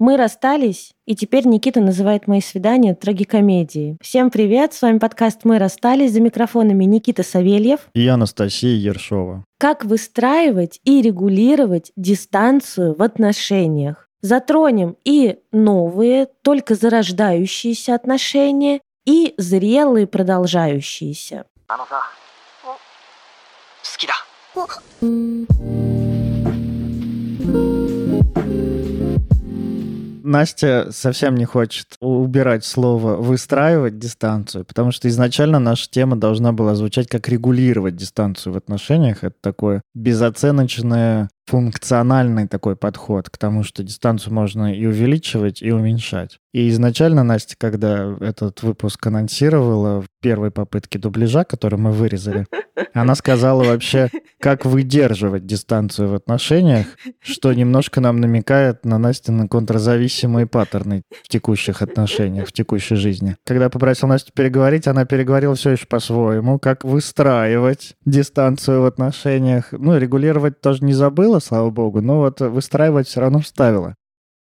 Мы расстались, и теперь Никита называет мои свидания трагикомедией. Всем привет, с вами подкаст «Мы расстались» за микрофонами Никита Савельев и Анастасия Ершова. Как выстраивать и регулировать дистанцию в отношениях? Затронем и новые, только зарождающиеся отношения, и зрелые продолжающиеся. Настя совсем не хочет убирать слово «выстраивать дистанцию», потому что изначально наша тема должна была звучать как «регулировать дистанцию в отношениях». Это такое безоценочное функциональный такой подход к тому, что дистанцию можно и увеличивать, и уменьшать. И изначально Настя, когда этот выпуск анонсировала в первой попытке дубляжа, который мы вырезали, она сказала вообще, как выдерживать дистанцию в отношениях, что немножко нам намекает на Настя на контрзависимые паттерны в текущих отношениях, в текущей жизни. Когда я попросил Настю переговорить, она переговорила все еще по-своему, как выстраивать дистанцию в отношениях. Ну, регулировать тоже не забыла, слава богу, но вот выстраивать все равно вставила.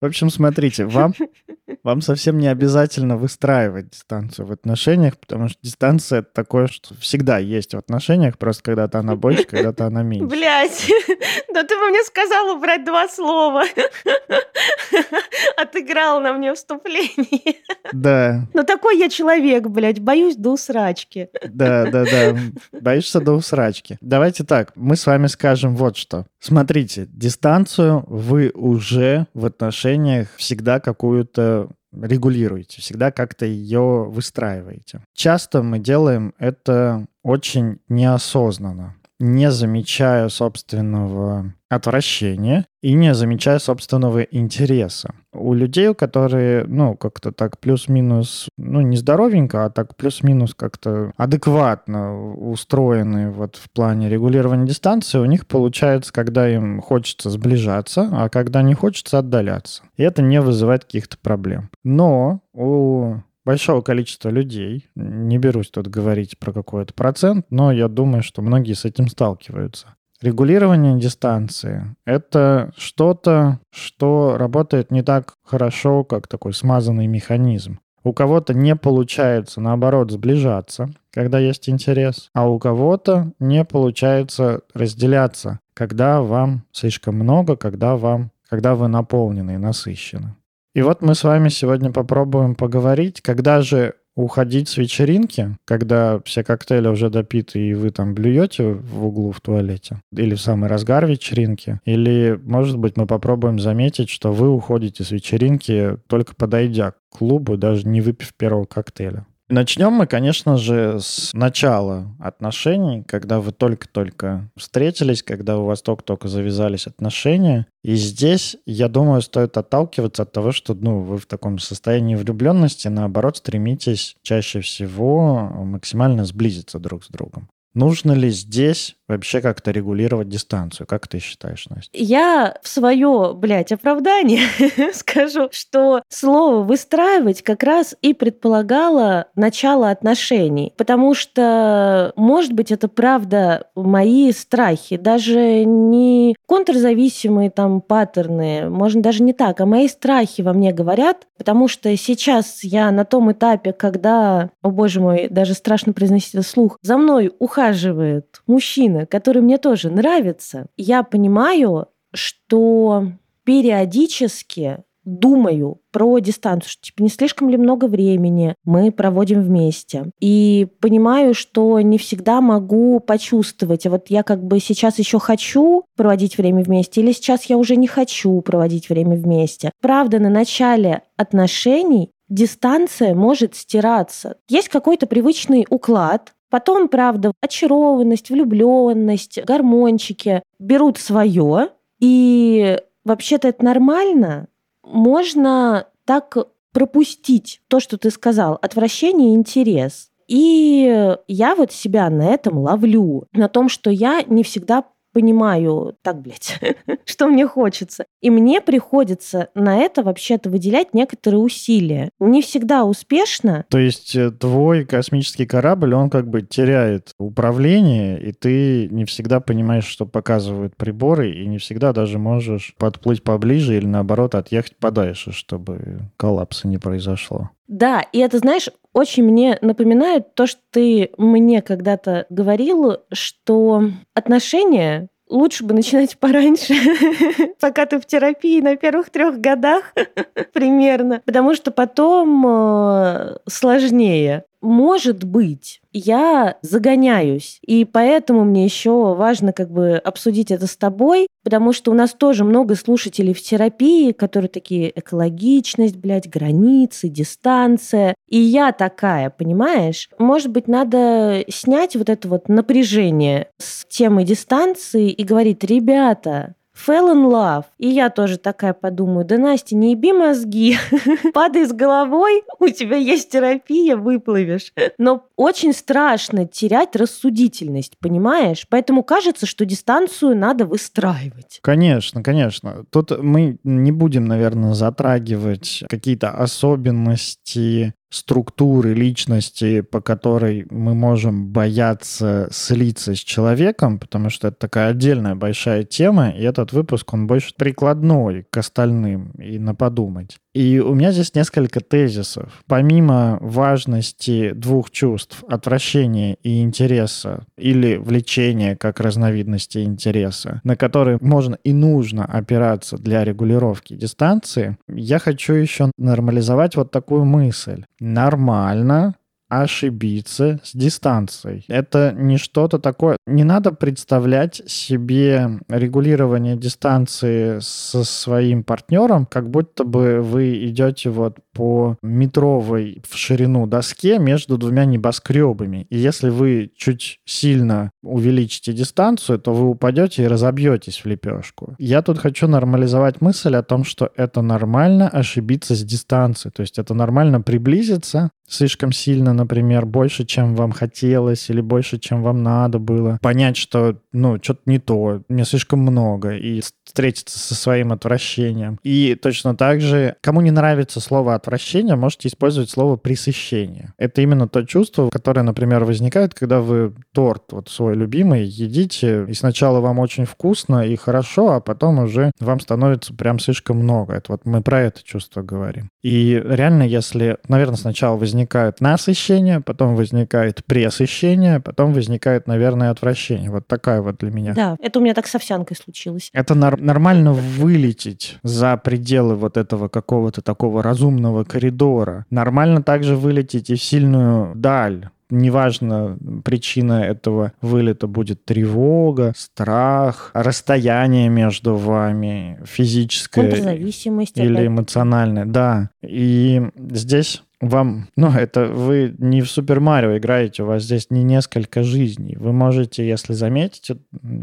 В общем, смотрите, вам, вам совсем не обязательно выстраивать дистанцию в отношениях, потому что дистанция это такое, что всегда есть в отношениях, просто когда-то она больше, когда-то она меньше. Блять, да ты бы мне сказал убрать два слова. Отыграл на мне вступление. Да. Ну такой я человек, блядь, боюсь до усрачки. Да, да, да. Боишься до усрачки. Давайте так, мы с вами скажем вот что. Смотрите, дистанцию вы уже в отношениях всегда какую-то регулируете, всегда как-то ее выстраиваете. Часто мы делаем это очень неосознанно не замечая собственного отвращения и не замечая собственного интереса. У людей, которые, ну, как-то так плюс-минус, ну, не здоровенько, а так плюс-минус как-то адекватно устроены вот в плане регулирования дистанции, у них получается, когда им хочется сближаться, а когда не хочется отдаляться. И это не вызывает каких-то проблем. Но у большого количества людей. Не берусь тут говорить про какой-то процент, но я думаю, что многие с этим сталкиваются. Регулирование дистанции — это что-то, что работает не так хорошо, как такой смазанный механизм. У кого-то не получается, наоборот, сближаться, когда есть интерес, а у кого-то не получается разделяться, когда вам слишком много, когда вам когда вы наполнены и насыщены. И вот мы с вами сегодня попробуем поговорить, когда же уходить с вечеринки, когда все коктейли уже допиты, и вы там блюете в углу в туалете, или в самый разгар вечеринки, или, может быть, мы попробуем заметить, что вы уходите с вечеринки, только подойдя к клубу, даже не выпив первого коктейля. Начнем мы, конечно же, с начала отношений, когда вы только-только встретились, когда у вас только-только завязались отношения. И здесь, я думаю, стоит отталкиваться от того, что ну, вы в таком состоянии влюбленности, наоборот, стремитесь чаще всего максимально сблизиться друг с другом. Нужно ли здесь вообще как-то регулировать дистанцию? Как ты считаешь, Настя? Я в свое, блядь, оправдание скажу, что слово «выстраивать» как раз и предполагало начало отношений. Потому что, может быть, это правда мои страхи, даже не контрзависимые там паттерны, можно даже не так, а мои страхи во мне говорят, потому что сейчас я на том этапе, когда, о боже мой, даже страшно произносить это слух, за мной уходит ухаживает мужчина, который мне тоже нравится, я понимаю, что периодически думаю про дистанцию, что типа не слишком ли много времени мы проводим вместе. И понимаю, что не всегда могу почувствовать, а вот я как бы сейчас еще хочу проводить время вместе, или сейчас я уже не хочу проводить время вместе. Правда, на начале отношений дистанция может стираться. Есть какой-то привычный уклад, Потом, правда, очарованность, влюбленность, гормончики берут свое. И вообще-то это нормально. Можно так пропустить то, что ты сказал, отвращение и интерес. И я вот себя на этом ловлю, на том, что я не всегда понимаю, так, блядь, что мне хочется. И мне приходится на это вообще-то выделять некоторые усилия. Не всегда успешно. То есть э, твой космический корабль, он как бы теряет управление, и ты не всегда понимаешь, что показывают приборы, и не всегда даже можешь подплыть поближе или, наоборот, отъехать подальше, чтобы коллапса не произошло. Да, и это, знаешь, очень мне напоминает то, что ты мне когда-то говорил, что отношения лучше бы начинать пораньше, пока ты в терапии на первых трех годах примерно, потому что потом э, сложнее может быть, я загоняюсь. И поэтому мне еще важно как бы обсудить это с тобой, потому что у нас тоже много слушателей в терапии, которые такие экологичность, блядь, границы, дистанция. И я такая, понимаешь? Может быть, надо снять вот это вот напряжение с темой дистанции и говорить, ребята, Fell in love. И я тоже такая подумаю, да, Настя, не еби мозги, падай с головой, у тебя есть терапия, выплывешь. Но очень страшно терять рассудительность, понимаешь? Поэтому кажется, что дистанцию надо выстраивать. Конечно, конечно. Тут мы не будем, наверное, затрагивать какие-то особенности структуры личности, по которой мы можем бояться слиться с человеком, потому что это такая отдельная большая тема, и этот выпуск, он больше прикладной к остальным и на подумать. И у меня здесь несколько тезисов. Помимо важности двух чувств, отвращения и интереса, или влечения как разновидности интереса, на которые можно и нужно опираться для регулировки дистанции, я хочу еще нормализовать вот такую мысль. Нормально ошибиться с дистанцией. Это не что-то такое. Не надо представлять себе регулирование дистанции со своим партнером, как будто бы вы идете вот по метровой в ширину доске между двумя небоскребами. И если вы чуть сильно увеличите дистанцию, то вы упадете и разобьетесь в лепешку. Я тут хочу нормализовать мысль о том, что это нормально ошибиться с дистанцией. То есть это нормально приблизиться, слишком сильно, например, больше, чем вам хотелось или больше, чем вам надо было. Понять, что, ну, что-то не то, мне слишком много, и встретиться со своим отвращением. И точно так же, кому не нравится слово отвращение, можете использовать слово пресыщение. Это именно то чувство, которое, например, возникает, когда вы торт вот свой любимый едите, и сначала вам очень вкусно и хорошо, а потом уже вам становится прям слишком много. Это вот мы про это чувство говорим. И реально, если, наверное, сначала возникает насыщение, потом возникает пресыщение, потом возникает, наверное, отвращение. Вот такая вот для меня. Да, это у меня так с овсянкой случилось. Это нар- нормально вылететь за пределы вот этого какого-то такого разумного коридора. Нормально также вылететь и в сильную даль неважно, причина этого вылета будет тревога, страх, расстояние между вами, физическое или эмоциональное. Да. И здесь вам, ну, это вы не в Супер Марио играете, у вас здесь не несколько жизней. Вы можете, если заметите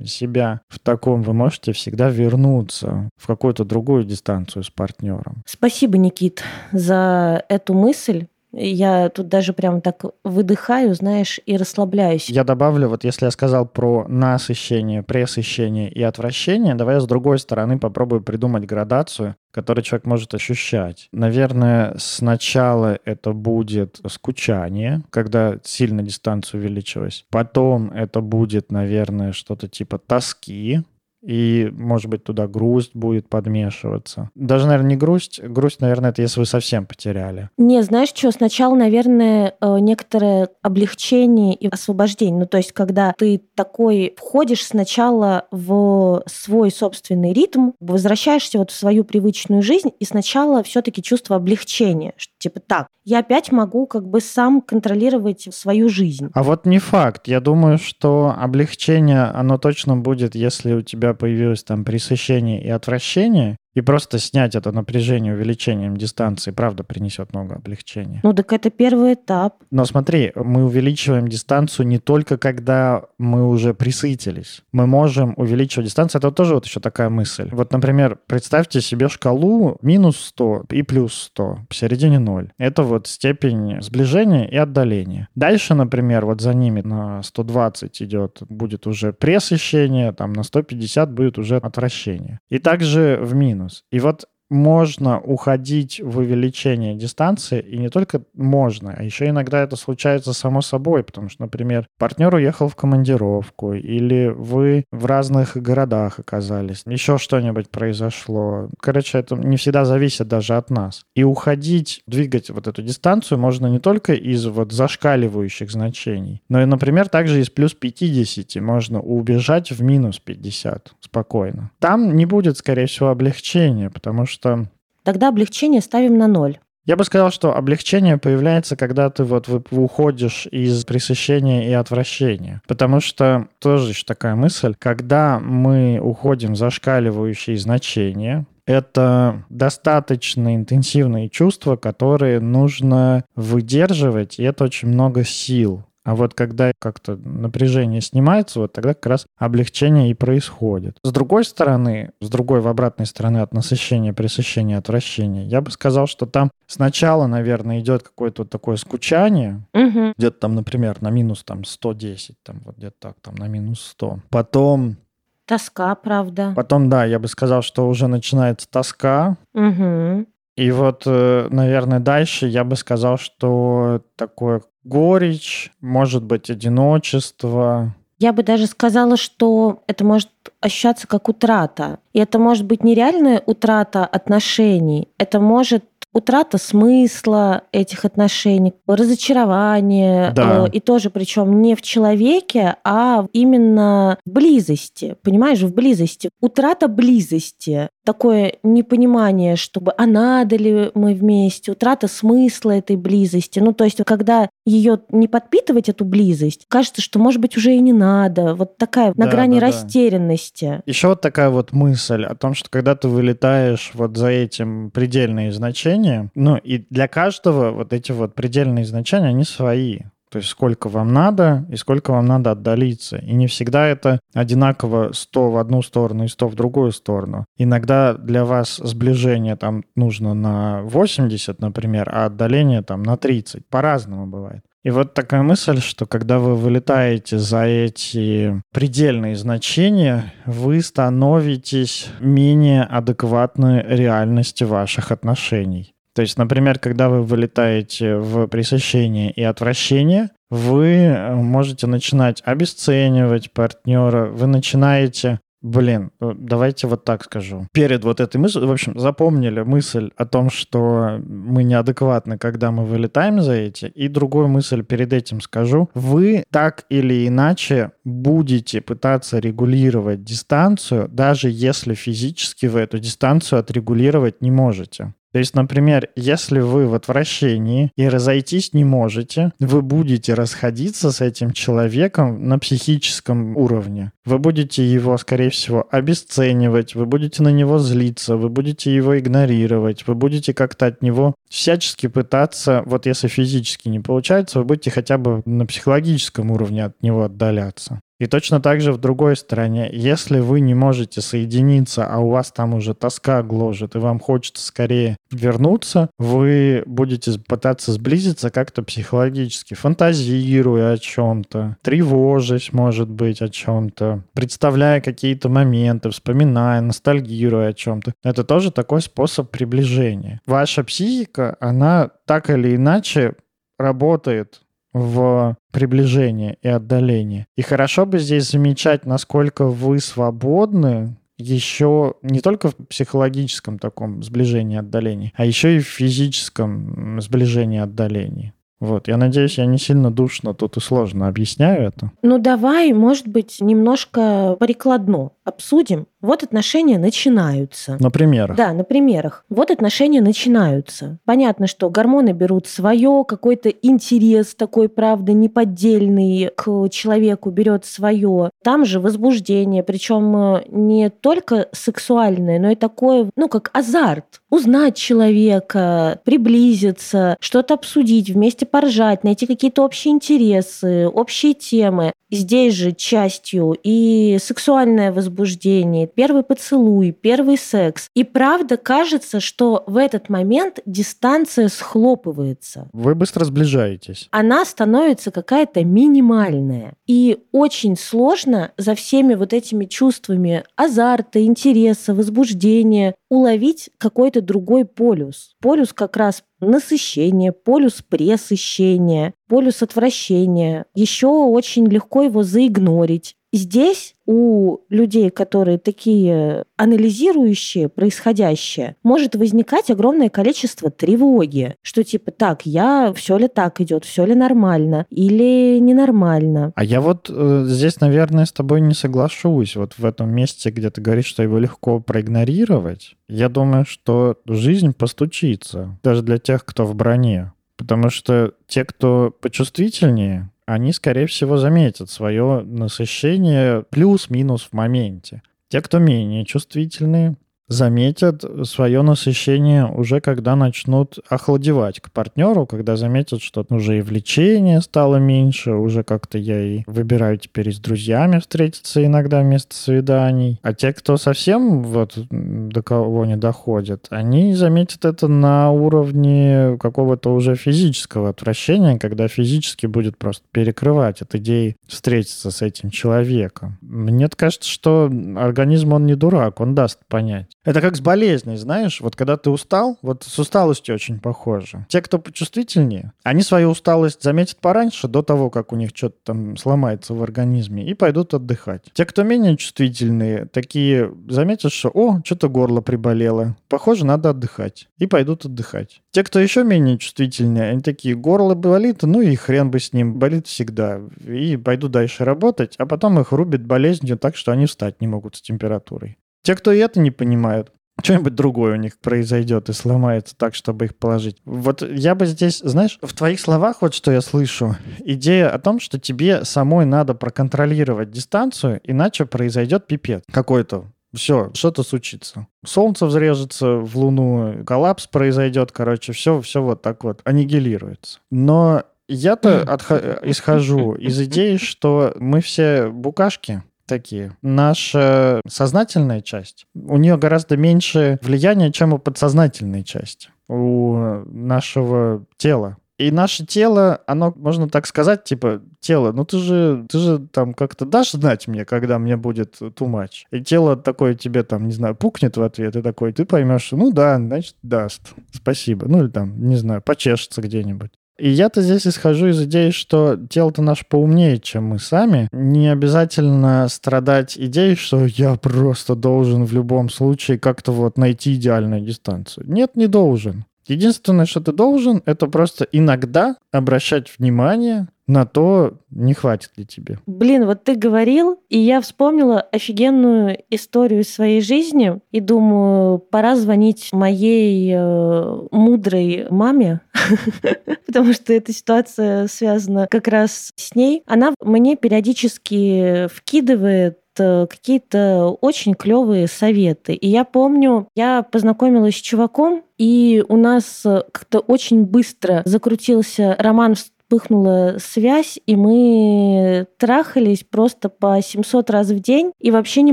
себя в таком, вы можете всегда вернуться в какую-то другую дистанцию с партнером. Спасибо, Никит, за эту мысль. Я тут даже прям так выдыхаю, знаешь, и расслабляюсь. Я добавлю, вот если я сказал про насыщение, пресыщение и отвращение, давай я с другой стороны попробую придумать градацию, которую человек может ощущать. Наверное, сначала это будет скучание, когда сильно дистанция увеличилась. Потом это будет, наверное, что-то типа тоски, и, может быть, туда грусть будет подмешиваться. Даже, наверное, не грусть. Грусть, наверное, это если вы совсем потеряли. Не, знаешь что, сначала, наверное, э, некоторое облегчение и освобождение. Ну, то есть, когда ты такой входишь сначала в свой собственный ритм, возвращаешься вот в свою привычную жизнь, и сначала все таки чувство облегчения, что типа так, я опять могу как бы сам контролировать свою жизнь. А вот не факт. Я думаю, что облегчение, оно точно будет, если у тебя появилось там пресыщение и отвращение, И просто снять это напряжение увеличением дистанции, правда, принесет много облегчения. Ну, так это первый этап. Но смотри, мы увеличиваем дистанцию не только когда мы уже присытились. Мы можем увеличивать дистанцию. Это тоже вот еще такая мысль. Вот, например, представьте себе шкалу минус 100 и плюс 100, посередине 0. Это вот степень сближения и отдаления. Дальше, например, вот за ними на 120 идет, будет уже пресыщение, там на 150 будет уже отвращение. И также в минус. И вот можно уходить в увеличение дистанции, и не только можно, а еще иногда это случается само собой, потому что, например, партнер уехал в командировку, или вы в разных городах оказались, еще что-нибудь произошло. Короче, это не всегда зависит даже от нас. И уходить, двигать вот эту дистанцию можно не только из вот зашкаливающих значений, но и, например, также из плюс 50 можно убежать в минус 50 спокойно. Там не будет, скорее всего, облегчения, потому что что... Тогда облегчение ставим на ноль. Я бы сказал, что облегчение появляется, когда ты вот уходишь из пресыщения и отвращения. Потому что тоже еще такая мысль, когда мы уходим в зашкаливающие значения, это достаточно интенсивные чувства, которые нужно выдерживать, и это очень много сил. А вот когда как-то напряжение снимается, вот тогда как раз облегчение и происходит. С другой стороны, с другой в обратной стороны от насыщения, пресыщения, отвращения, я бы сказал, что там сначала, наверное, идет какое-то вот такое скучание, угу. где-то там, например, на минус там 110, там вот где-то так, там на минус 100. Потом Тоска, правда. Потом, да, я бы сказал, что уже начинается тоска. Угу. И вот, э, наверное, дальше я бы сказал, что такое горечь, может быть, одиночество. Я бы даже сказала, что это может ощущаться как утрата. И это может быть нереальная утрата отношений. Это может утрата смысла этих отношений, разочарование, да. Э, и тоже причем не в человеке, а именно в близости, понимаешь, в близости. Утрата близости, такое непонимание, чтобы а надо ли мы вместе, утрата смысла этой близости. Ну, то есть, когда ее не подпитывать, эту близость, кажется, что, может быть, уже и не надо. Вот такая да, на грани да, растерянности. Да. Еще вот такая вот мысль о том, что когда ты вылетаешь вот за этим предельные значения, ну, и для каждого вот эти вот предельные значения, они свои. То есть сколько вам надо и сколько вам надо отдалиться. И не всегда это одинаково 100 в одну сторону и 100 в другую сторону. Иногда для вас сближение там нужно на 80, например, а отдаление там на 30. По-разному бывает. И вот такая мысль, что когда вы вылетаете за эти предельные значения, вы становитесь менее адекватны реальности ваших отношений. То есть, например, когда вы вылетаете в пресыщение и отвращение, вы э, можете начинать обесценивать партнера, вы начинаете Блин, э, давайте вот так скажу. Перед вот этой мыслью, в общем, запомнили мысль о том, что мы неадекватны, когда мы вылетаем за эти, и другую мысль перед этим скажу. Вы так или иначе будете пытаться регулировать дистанцию, даже если физически вы эту дистанцию отрегулировать не можете. То есть, например, если вы в отвращении и разойтись не можете, вы будете расходиться с этим человеком на психическом уровне. Вы будете его, скорее всего, обесценивать, вы будете на него злиться, вы будете его игнорировать, вы будете как-то от него всячески пытаться, вот если физически не получается, вы будете хотя бы на психологическом уровне от него отдаляться. И точно так же в другой стороне, если вы не можете соединиться, а у вас там уже тоска гложет, и вам хочется скорее вернуться, вы будете пытаться сблизиться как-то психологически, фантазируя о чем-то, тревожась, может быть, о чем-то, представляя какие-то моменты, вспоминая, ностальгируя о чем-то. Это тоже такой способ приближения. Ваша психика, она так или иначе работает в приближение и отдаление. И хорошо бы здесь замечать, насколько вы свободны еще не только в психологическом таком сближении отдалении, а еще и в физическом сближении отдалении. Вот, я надеюсь, я не сильно душно тут и сложно объясняю это. Ну давай, может быть, немножко прикладно обсудим, Вот отношения начинаются. На примерах. Да, на примерах. Вот отношения начинаются. Понятно, что гормоны берут свое, какой-то интерес такой, правда, неподдельный к человеку берет свое. Там же возбуждение, причем э, не только сексуальное, но и такое, ну, как азарт. Узнать человека, приблизиться, что-то обсудить, вместе поржать, найти какие-то общие интересы, общие темы. Здесь же частью и сексуальное возбуждение, первый поцелуй, первый секс. И правда кажется, что в этот момент дистанция схлопывается. Вы быстро сближаетесь. Она становится какая-то минимальная. И очень сложно за всеми вот этими чувствами азарта, интереса, возбуждения уловить какой-то другой полюс. Полюс как раз насыщения, полюс пресыщения, полюс отвращения. Еще очень легко его заигнорить. Здесь у людей, которые такие анализирующие происходящее, может возникать огромное количество тревоги, что типа так, я все ли так идет, все ли нормально или ненормально. А я вот э, здесь, наверное, с тобой не соглашусь. Вот в этом месте, где ты говоришь, что его легко проигнорировать, я думаю, что жизнь постучится, даже для тех, кто в броне. Потому что те, кто почувствительнее, они, скорее всего, заметят свое насыщение плюс-минус в моменте. Те, кто менее чувствительные, заметят свое насыщение уже когда начнут охладевать к партнеру, когда заметят, что уже и влечение стало меньше, уже как-то я и выбираю теперь с друзьями встретиться иногда вместо свиданий. А те, кто совсем вот до кого не доходит, они заметят это на уровне какого-то уже физического отвращения, когда физически будет просто перекрывать от идеи встретиться с этим человеком. Мне кажется, что организм, он не дурак, он даст понять. Это как с болезнью, знаешь, вот когда ты устал, вот с усталостью очень похоже. Те, кто почувствительнее, они свою усталость заметят пораньше, до того, как у них что-то там сломается в организме, и пойдут отдыхать. Те, кто менее чувствительные, такие заметят, что, о, что-то горло приболело, похоже, надо отдыхать, и пойдут отдыхать. Те, кто еще менее чувствительные, они такие, горло болит, ну и хрен бы с ним, болит всегда, и пойду дальше работать, а потом их рубит болезнью так, что они встать не могут с температурой. Те, кто и это не понимают, что-нибудь другое у них произойдет и сломается так, чтобы их положить. Вот я бы здесь, знаешь, в твоих словах вот что я слышу, идея о том, что тебе самой надо проконтролировать дистанцию, иначе произойдет пипец какой-то. Все, что-то случится. Солнце взрежется в Луну, коллапс произойдет, короче, все, все вот так вот аннигилируется. Но я-то отх- исхожу из идеи, что мы все букашки, такие. Наша сознательная часть, у нее гораздо меньше влияния, чем у подсознательной части, у нашего тела. И наше тело, оно, можно так сказать, типа, тело, ну ты же, ты же там как-то дашь знать мне, когда мне будет much. И тело такое тебе там, не знаю, пукнет в ответ, и такой, ты поймешь, ну да, значит, даст, спасибо. Ну или там, не знаю, почешется где-нибудь. И я-то здесь исхожу из идеи, что тело-то наше поумнее, чем мы сами. Не обязательно страдать идеей, что я просто должен в любом случае как-то вот найти идеальную дистанцию. Нет, не должен. Единственное, что ты должен, это просто иногда обращать внимание на то, не хватит ли тебе. Блин, вот ты говорил, и я вспомнила офигенную историю своей жизни, и думаю, пора звонить моей э, мудрой маме, потому что эта ситуация связана как раз с ней. Она мне периодически вкидывает э, какие-то очень клевые советы. И я помню, я познакомилась с чуваком, и у нас как-то очень быстро закрутился роман в вспыхнула связь, и мы трахались просто по 700 раз в день и вообще не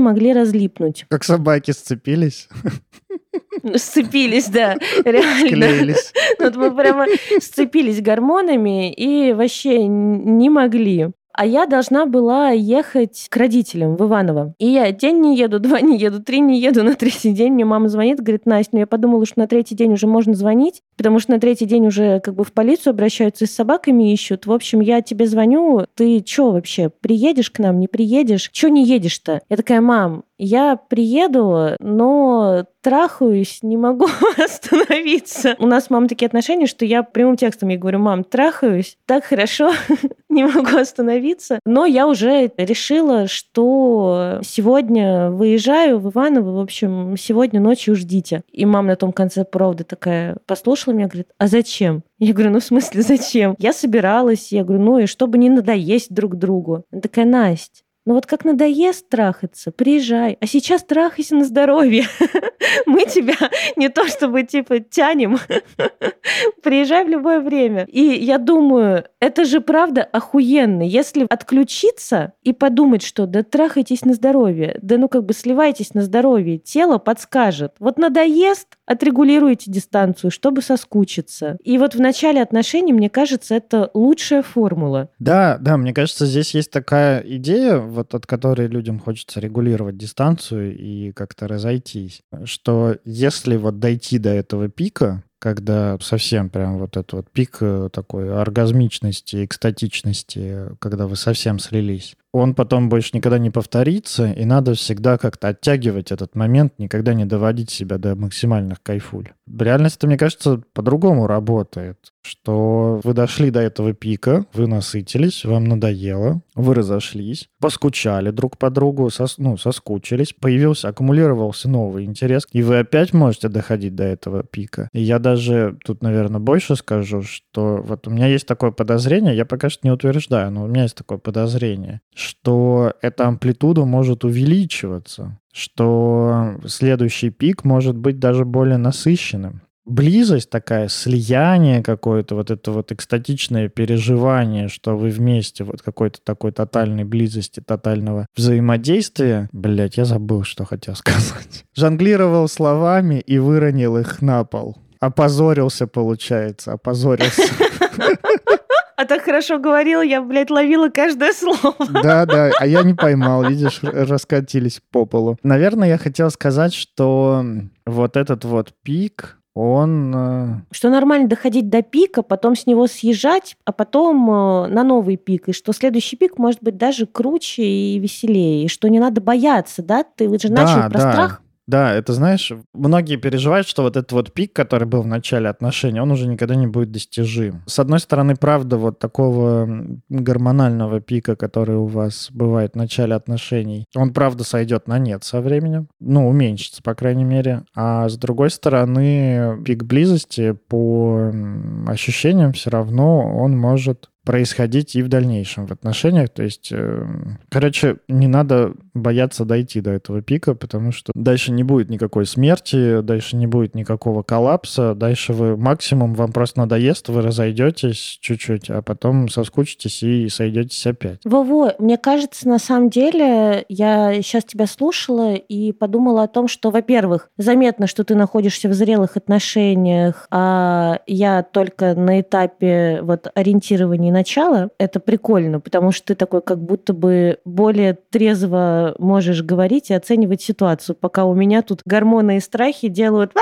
могли разлипнуть. Как собаки сцепились. Сцепились, да, реально. Склеились. Вот мы прямо сцепились гормонами и вообще не могли а я должна была ехать к родителям в Иваново. И я день не еду, два не еду, три не еду, на третий день мне мама звонит, говорит, Настя, ну я подумала, что на третий день уже можно звонить, потому что на третий день уже как бы в полицию обращаются с собаками ищут. В общем, я тебе звоню, ты что вообще, приедешь к нам, не приедешь? Чё не едешь-то? Я такая, мам, я приеду, но трахаюсь, не могу остановиться. У нас с мамой такие отношения, что я прямым текстом ей говорю, мам, трахаюсь, так хорошо, не могу остановиться. Но я уже решила, что сегодня выезжаю в Иваново, в общем, сегодня ночью ждите. И мама на том конце провода такая послушала меня, говорит, а зачем? Я говорю, ну в смысле зачем? Я собиралась, я говорю, ну и чтобы не надоесть друг другу. Она такая, Настя, ну вот как надоест трахаться, приезжай. А сейчас трахайся на здоровье. Мы тебя не то чтобы типа тянем. Приезжай в любое время. И я думаю, это же правда охуенно. Если отключиться и подумать, что да трахайтесь на здоровье, да ну как бы сливайтесь на здоровье, тело подскажет. Вот надоест, отрегулируйте дистанцию, чтобы соскучиться. И вот в начале отношений, мне кажется, это лучшая формула. Да, да, мне кажется, здесь есть такая идея, вот от которой людям хочется регулировать дистанцию и как-то разойтись, что если вот дойти до этого пика, когда совсем прям вот этот вот пик э, такой оргазмичности, экстатичности, когда вы совсем слились, он потом больше никогда не повторится, и надо всегда как-то оттягивать этот момент, никогда не доводить себя до максимальных кайфуль. В реальности, мне кажется, по-другому работает, что вы дошли до этого пика, вы насытились, вам надоело, вы разошлись, поскучали друг по другу, сос, ну, соскучились, появился, аккумулировался новый интерес, и вы опять можете доходить до этого пика. И я даже тут, наверное, больше скажу, что вот у меня есть такое подозрение, я пока что не утверждаю, но у меня есть такое подозрение, что эта амплитуда может увеличиваться, что следующий пик может быть даже более насыщенным. Близость такая, слияние какое-то, вот это вот экстатичное переживание, что вы вместе, вот какой-то такой тотальной близости, тотального взаимодействия. Блять, я забыл, что хотел сказать. Жонглировал словами и выронил их на пол. Опозорился, получается, опозорился. А так хорошо говорила, я, блядь, ловила каждое слово. Да, да, а я не поймал, видишь, раскатились по полу. Наверное, я хотел сказать, что вот этот вот пик, он... Э, что нормально доходить до пика, потом с него съезжать, а потом э, на новый пик, и что следующий пик может быть даже круче и веселее, и что не надо бояться, да? Ты же да, начал про да. страх да, это знаешь, многие переживают, что вот этот вот пик, который был в начале отношений, он уже никогда не будет достижим. С одной стороны, правда, вот такого гормонального пика, который у вас бывает в начале отношений, он, правда, сойдет на нет со временем, ну, уменьшится, по крайней мере. А с другой стороны, пик близости по ощущениям все равно он может происходить и в дальнейшем в отношениях. То есть, э, короче, не надо бояться дойти до этого пика, потому что дальше не будет никакой смерти, дальше не будет никакого коллапса, дальше вы максимум, вам просто надоест, вы разойдетесь чуть-чуть, а потом соскучитесь и сойдетесь опять. Во-во, мне кажется, на самом деле, я сейчас тебя слушала и подумала о том, что, во-первых, заметно, что ты находишься в зрелых отношениях, а я только на этапе вот ориентирования начала, это прикольно, потому что ты такой как будто бы более трезво можешь говорить и оценивать ситуацию, пока у меня тут гормоны и страхи делают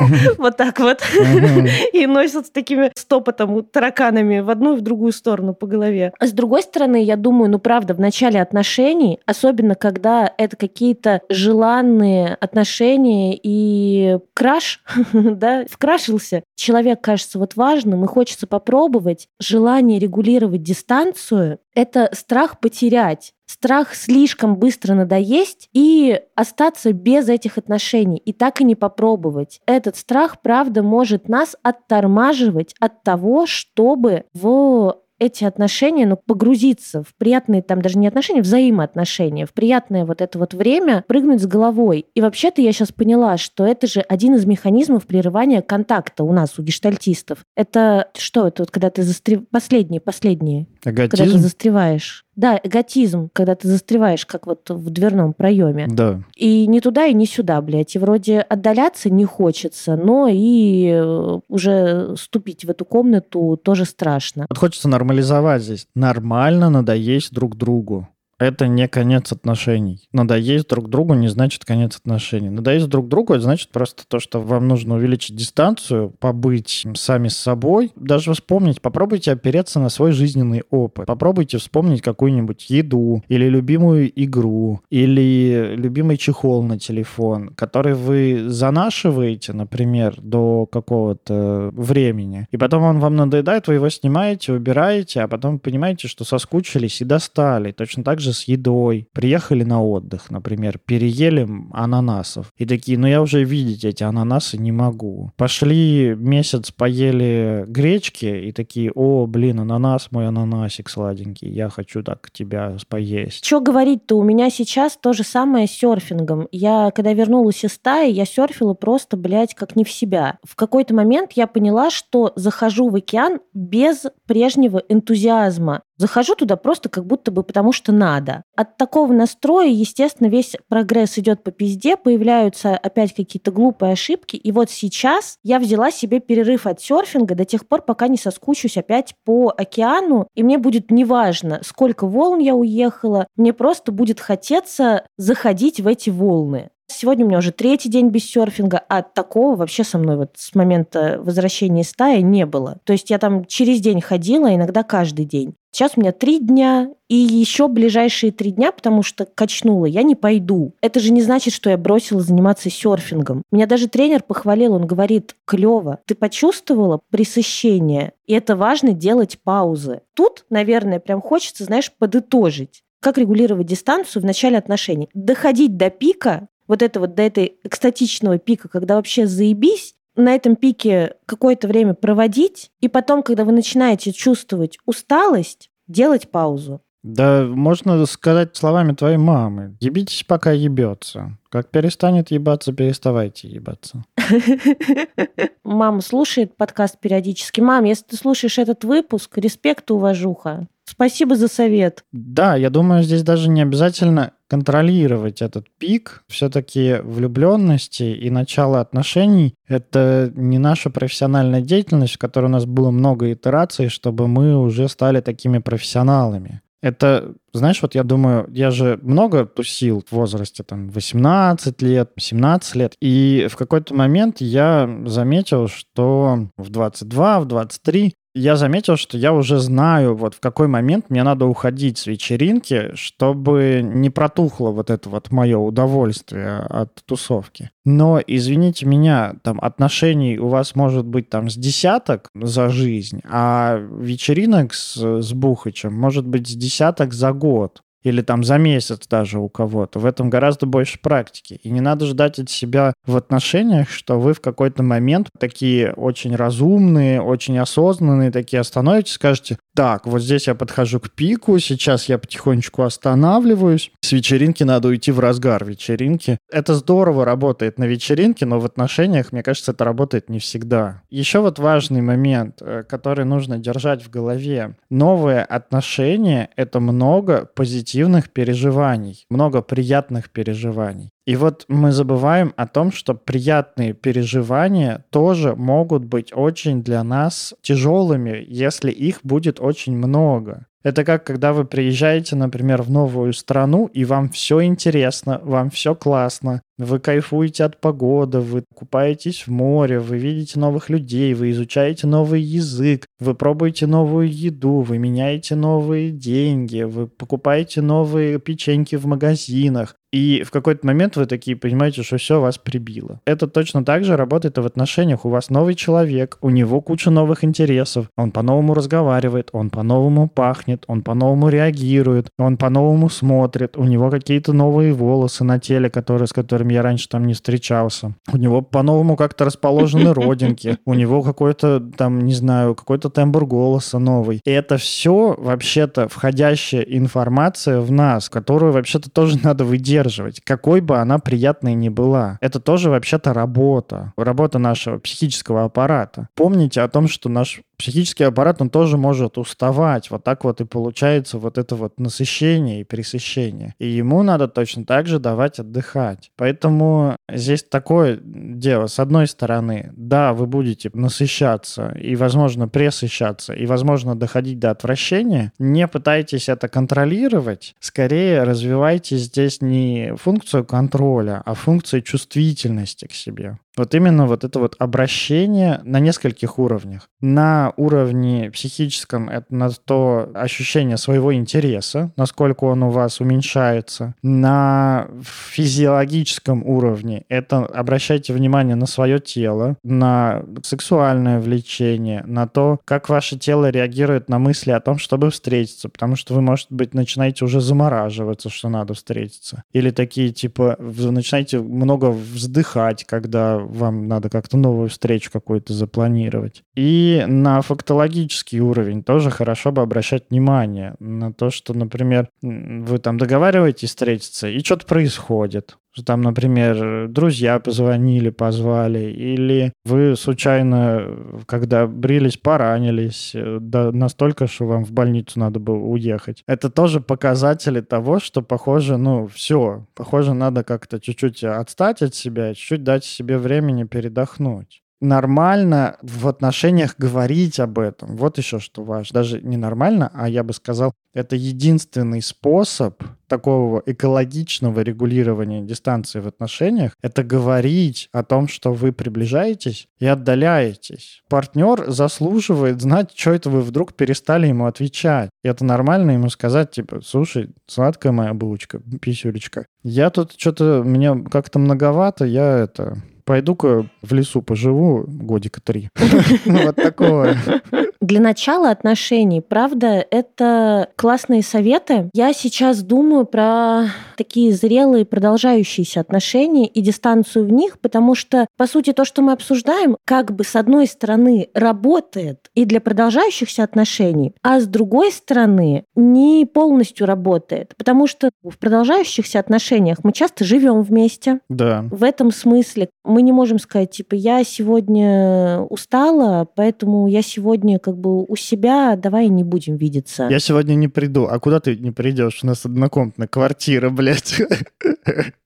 вот так вот. И носят с такими стопотом тараканами в одну и в другую сторону по голове. А с другой стороны, я думаю, ну правда, в начале отношений, особенно когда это какие-то желанные отношения и краш, да, вкрашился, человек кажется вот важным и хочется попробовать, желание регулировать дистанцию, это страх потерять страх слишком быстро надоесть и остаться без этих отношений, и так и не попробовать. Этот страх, правда, может нас оттормаживать от того, чтобы в эти отношения, ну, погрузиться в приятные там даже не отношения, взаимоотношения, в приятное вот это вот время прыгнуть с головой. И вообще-то я сейчас поняла, что это же один из механизмов прерывания контакта у нас, у гештальтистов. Это что? Это вот когда ты застрев... Последние, последние. Эготизм? Когда ты застреваешь. Да, эготизм, когда ты застреваешь, как вот в дверном проеме. Да. И не туда, и не сюда, блядь. И вроде отдаляться не хочется, но и э, уже ступить в эту комнату тоже страшно. Вот хочется нормализовать здесь. Нормально надоесть друг другу. Это не конец отношений. Надоесть друг другу не значит конец отношений. Надоесть друг другу, это значит просто то, что вам нужно увеличить дистанцию, побыть сами с собой, даже вспомнить, попробуйте опереться на свой жизненный опыт. Попробуйте вспомнить какую-нибудь еду или любимую игру, или любимый чехол на телефон, который вы занашиваете, например, до какого-то времени, и потом он вам надоедает, вы его снимаете, убираете, а потом понимаете, что соскучились и достали. Точно так же с едой. Приехали на отдых, например, переели ананасов. И такие, ну я уже видеть эти ананасы не могу. Пошли месяц поели гречки и такие, о, блин, ананас, мой ананасик сладенький, я хочу так тебя поесть. Что говорить-то, у меня сейчас то же самое с серфингом. Я, когда вернулась из стаи, я серфила просто, блядь, как не в себя. В какой-то момент я поняла, что захожу в океан без прежнего энтузиазма. Захожу туда просто как будто бы потому что надо. От такого настроя, естественно, весь прогресс идет по пизде, появляются опять какие-то глупые ошибки. И вот сейчас я взяла себе перерыв от серфинга до тех пор, пока не соскучусь опять по океану. И мне будет неважно, сколько волн я уехала, мне просто будет хотеться заходить в эти волны. Сегодня у меня уже третий день без серфинга, а такого вообще со мной вот с момента возвращения из стаи не было. То есть я там через день ходила, иногда каждый день. Сейчас у меня три дня, и еще ближайшие три дня, потому что качнула, я не пойду. Это же не значит, что я бросила заниматься серфингом. Меня даже тренер похвалил, он говорит, клево, ты почувствовала пресыщение, и это важно делать паузы. Тут, наверное, прям хочется, знаешь, подытожить. Как регулировать дистанцию в начале отношений? Доходить до пика, вот это вот до этой экстатичного пика, когда вообще заебись, на этом пике какое-то время проводить, и потом, когда вы начинаете чувствовать усталость, делать паузу. Да, можно сказать словами твоей мамы. Ебитесь, пока ебется. Как перестанет ебаться, переставайте ебаться. Мама слушает подкаст периодически. Мам, если ты слушаешь этот выпуск, респект и уважуха. Спасибо за совет. Да, я думаю, здесь даже не обязательно контролировать этот пик. Все-таки влюбленности и начало отношений — это не наша профессиональная деятельность, в которой у нас было много итераций, чтобы мы уже стали такими профессионалами. Это, знаешь, вот я думаю, я же много тусил в возрасте там 18 лет, 17 лет, и в какой-то момент я заметил, что в 22, в 23 я заметил, что я уже знаю, вот в какой момент мне надо уходить с вечеринки, чтобы не протухло вот это вот мое удовольствие от тусовки. Но, извините меня, там отношений у вас может быть там с десяток за жизнь, а вечеринок с, с Бухачем может быть с десяток за год или там за месяц даже у кого-то. В этом гораздо больше практики. И не надо ждать от себя в отношениях, что вы в какой-то момент такие очень разумные, очень осознанные, такие остановитесь, скажете, так, вот здесь я подхожу к пику, сейчас я потихонечку останавливаюсь. С вечеринки надо уйти в разгар вечеринки. Это здорово работает на вечеринке, но в отношениях, мне кажется, это работает не всегда. Еще вот важный момент, э, который нужно держать в голове. Новые отношения — это много позитивных переживаний, много приятных переживаний. И вот мы забываем о том, что приятные переживания тоже могут быть очень для нас тяжелыми, если их будет очень много. Это как когда вы приезжаете, например, в новую страну, и вам все интересно, вам все классно, вы кайфуете от погоды, вы купаетесь в море, вы видите новых людей, вы изучаете новый язык, вы пробуете новую еду, вы меняете новые деньги, вы покупаете новые печеньки в магазинах. И в какой-то момент вы такие понимаете, что все вас прибило. Это точно так же работает и в отношениях. У вас новый человек, у него куча новых интересов, он по-новому разговаривает, он по-новому пахнет, он по-новому реагирует, он по-новому смотрит, у него какие-то новые волосы на теле, которые, с которыми я раньше там не встречался. У него по-новому как-то расположены родинки, у него какой-то там, не знаю, какой-то тембр голоса новый. И это все вообще-то входящая информация в нас, которую вообще-то тоже надо выдерживать какой бы она приятной ни была. Это тоже вообще-то работа, работа нашего психического аппарата. Помните о том, что наш психический аппарат, он тоже может уставать. Вот так вот и получается вот это вот насыщение и пресыщение. И ему надо точно так же давать отдыхать. Поэтому здесь такое дело. С одной стороны, да, вы будете насыщаться и, возможно, пресыщаться, и, возможно, доходить до отвращения. Не пытайтесь это контролировать. Скорее, развивайте здесь не функцию контроля, а функцию чувствительности к себе. Вот именно вот это вот обращение на нескольких уровнях. На уровне психическом это на то ощущение своего интереса, насколько он у вас уменьшается. На физиологическом уровне это обращайте внимание на свое тело, на сексуальное влечение, на то, как ваше тело реагирует на мысли о том, чтобы встретиться, потому что вы, может быть, начинаете уже замораживаться, что надо встретиться. Или такие, типа, вы начинаете много вздыхать, когда вам надо как-то новую встречу какую-то запланировать. И на фактологический уровень тоже хорошо бы обращать внимание на то, что, например, вы там договариваетесь встретиться, и что-то происходит. Там, например, друзья позвонили, позвали, или вы случайно, когда брились, поранились э, да, настолько, что вам в больницу надо было уехать. Это тоже показатели того, что, похоже, ну, все, похоже, надо как-то чуть-чуть отстать от себя, чуть-чуть дать себе времени передохнуть нормально в отношениях говорить об этом. Вот еще что важно. Даже не нормально, а я бы сказал, это единственный способ такого экологичного регулирования дистанции в отношениях. Это говорить о том, что вы приближаетесь и отдаляетесь. Партнер заслуживает знать, что это вы вдруг перестали ему отвечать. И это нормально ему сказать, типа, слушай, сладкая моя булочка, писюлечка. Я тут что-то, мне как-то многовато, я это пойду-ка в лесу поживу годика три. Вот такое. Для начала отношений, правда, это классные советы. Я сейчас думаю про такие зрелые продолжающиеся отношения и дистанцию в них, потому что, по сути, то, что мы обсуждаем, как бы с одной стороны работает и для продолжающихся отношений, а с другой стороны не полностью работает, потому что в продолжающихся отношениях мы часто живем вместе. Да. В этом смысле мы не можем сказать, типа, я сегодня устала, поэтому я сегодня как бы у себя, давай не будем видеться. Я сегодня не приду. А куда ты не придешь? У нас однокомнатная квартира, блядь.